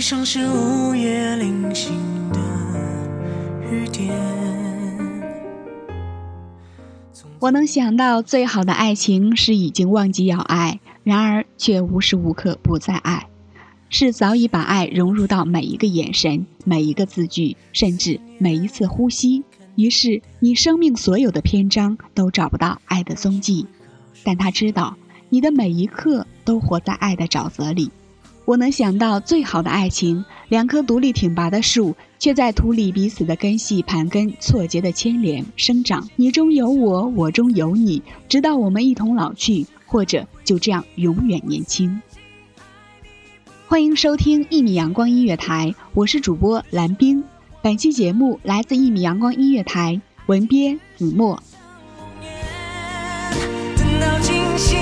悲伤是午夜零星的雨点。我能想到最好的爱情是已经忘记要爱，然而却无时无刻不在爱，是早已把爱融入到每一个眼神、每一个字句，甚至每一次呼吸。于是你生命所有的篇章都找不到爱的踪迹，但他知道你的每一刻都活在爱的沼泽里。我能想到最好的爱情，两棵独立挺拔的树，却在土里彼此的根系盘根错节的牵连生长。你中有我，我中有你，直到我们一同老去，或者就这样永远年轻。欢迎收听一米阳光音乐台，我是主播蓝冰。本期节目来自一米阳光音乐台，文编子墨。等到惊醒，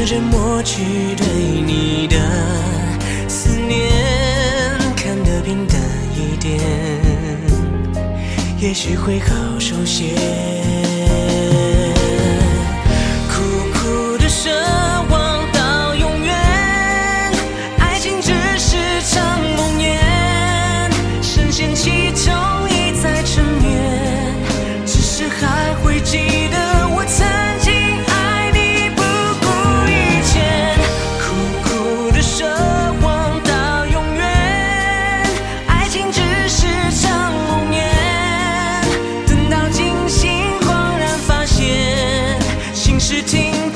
试着抹去对你的思念，看得平淡一点，也许会好受些。心是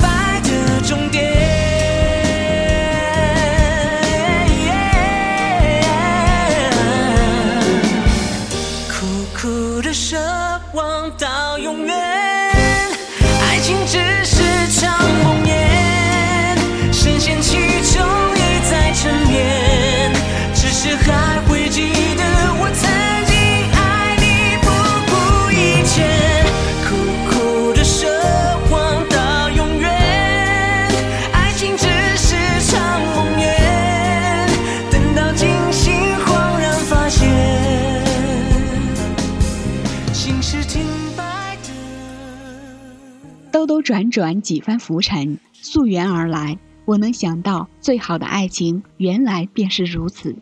兜兜转转几番浮沉，溯源而来。我能想到最好的爱情，原来便是如此。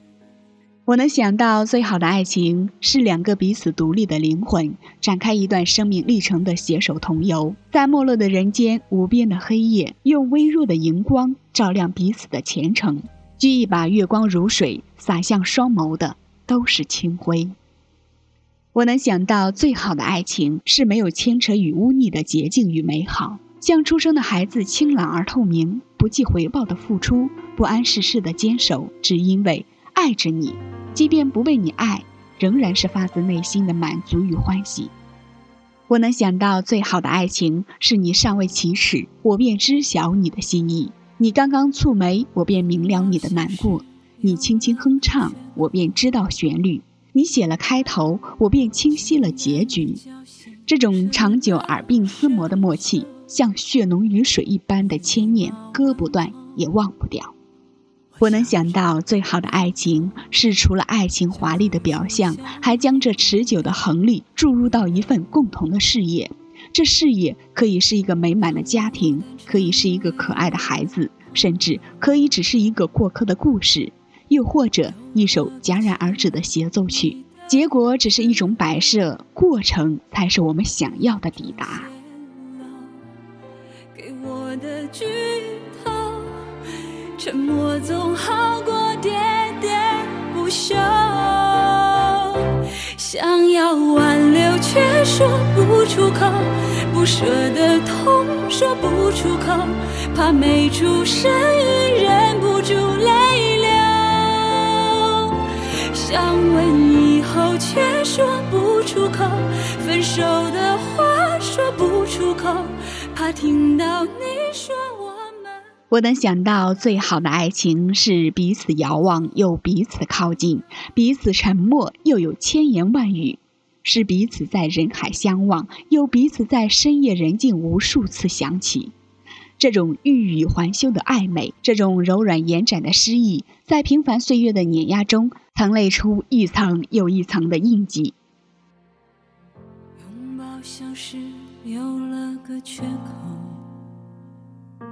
我能想到最好的爱情是两个彼此独立的灵魂，展开一段生命历程的携手同游，在没落的人间无边的黑夜，用微弱的荧光照亮彼此的前程。掬一把月光如水洒向双眸的都是清辉。我能想到最好的爱情是没有牵扯与污腻的洁净与美好，像出生的孩子清朗而透明，不计回报的付出，不谙世事的坚守，只因为爱着你，即便不被你爱，仍然是发自内心的满足与欢喜。我能想到最好的爱情是你尚未启齿，我便知晓你的心意；你刚刚蹙眉，我便明了你的难过；你轻轻哼唱，我便知道旋律。你写了开头，我便清晰了结局。这种长久耳鬓厮磨的默契，像血浓于水一般的牵念，割不断也忘不掉。我能想到最好的爱情，是除了爱情华丽的表象，还将这持久的恒力注入到一份共同的事业。这事业可以是一个美满的家庭，可以是一个可爱的孩子，甚至可以只是一个过客的故事。又或者一首戛然而止的协奏曲，结果只是一种摆设，过程才是我们想要的抵达。给我的剧透，沉默总好过喋喋不休。想要挽留却说不出口，不舍的痛说不出口，怕没出声音忍不住泪。想问以后，却说不出口；分手的话说不出口，怕听到你说我们。我能想到最好的爱情是彼此遥望又彼此靠近，彼此沉默又有千言万语，是彼此在人海相望，又彼此在深夜人静无数次想起。这种欲语还休的暧昧，这种柔软延展的诗意，在平凡岁月的碾压中，曾累出一层又一层的印记。拥抱像是有了个缺口，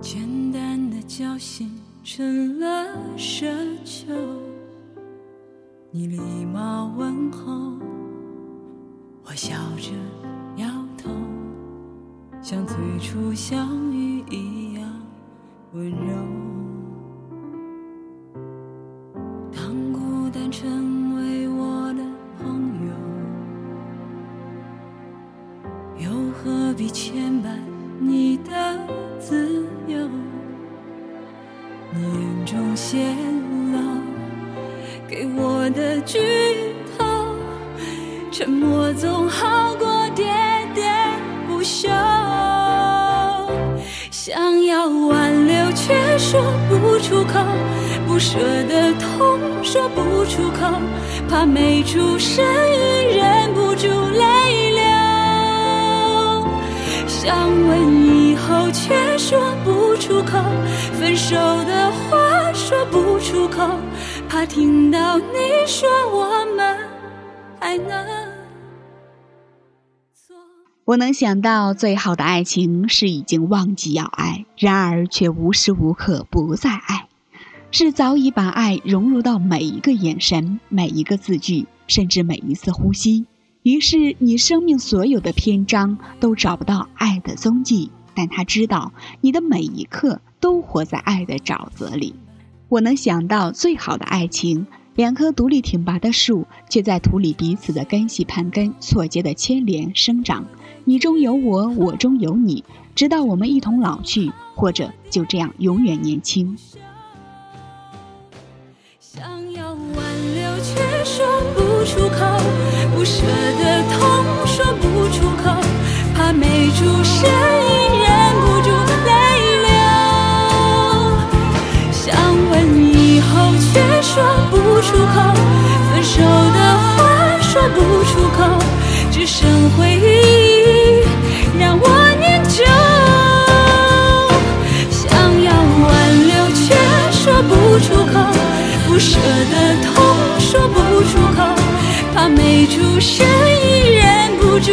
简单的交心成了奢求。你礼貌问候，我笑着。像最初相遇一样温柔。当孤单成为我的朋友，又何必牵绊你的自由？你眼中泄露给我的剧透，沉默总好过不休。想要挽留，却说不出口；不舍的痛，说不出口，怕没出声音，忍不住泪流。想问以后，却说不出口；分手的话说不出口，怕听到你说我们还能。我能想到最好的爱情是已经忘记要爱，然而却无时无刻不在爱，是早已把爱融入到每一个眼神、每一个字句，甚至每一次呼吸。于是你生命所有的篇章都找不到爱的踪迹，但他知道你的每一刻都活在爱的沼泽里。我能想到最好的爱情。两棵独立挺拔的树，却在土里彼此的根系盘根错节的牵连生长。你中有我，我中有你，直到我们一同老去，或者就这样永远年轻。想要挽留，却说不出口；不舍的痛，说不出口，怕没出声音，忍不住泪流。想问以后，却说不出口；分手的话，说不出口，只剩回出声已，忍不住